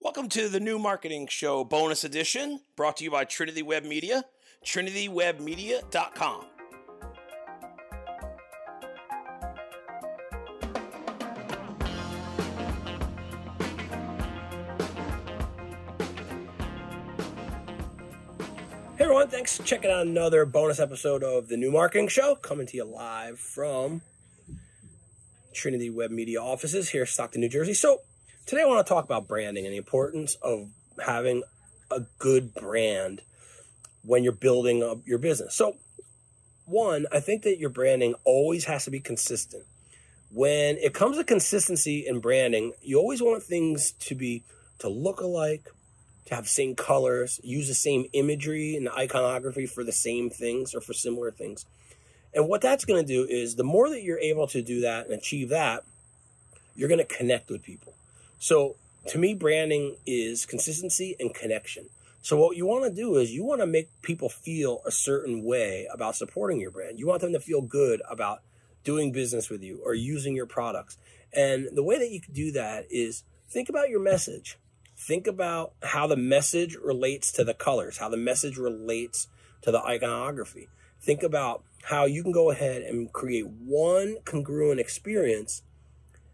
Welcome to the new marketing show bonus edition brought to you by Trinity Web Media, trinitywebmedia.com. Hey everyone, thanks for checking out another bonus episode of the New Marketing Show, coming to you live from Trinity Web Media offices here in Stockton, New Jersey. So, today I want to talk about branding and the importance of having a good brand when you're building up your business. So, one, I think that your branding always has to be consistent. When it comes to consistency in branding, you always want things to be to look alike, to have same colors, use the same imagery and iconography for the same things or for similar things. And what that's going to do is the more that you're able to do that and achieve that, you're going to connect with people. So to me, branding is consistency and connection. So what you want to do is you want to make people feel a certain way about supporting your brand. You want them to feel good about doing business with you or using your products. And the way that you can do that is think about your message think about how the message relates to the colors, how the message relates to the iconography. Think about how you can go ahead and create one congruent experience.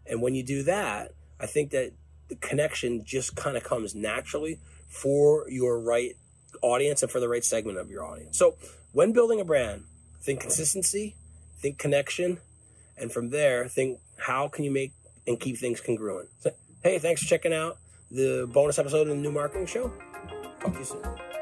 And when you do that, I think that the connection just kind of comes naturally for your right audience and for the right segment of your audience. So when building a brand, think consistency, think connection, and from there, think how can you make and keep things congruent. So, hey, thanks for checking out the bonus episode of the New Marketing Show. Talk to you soon.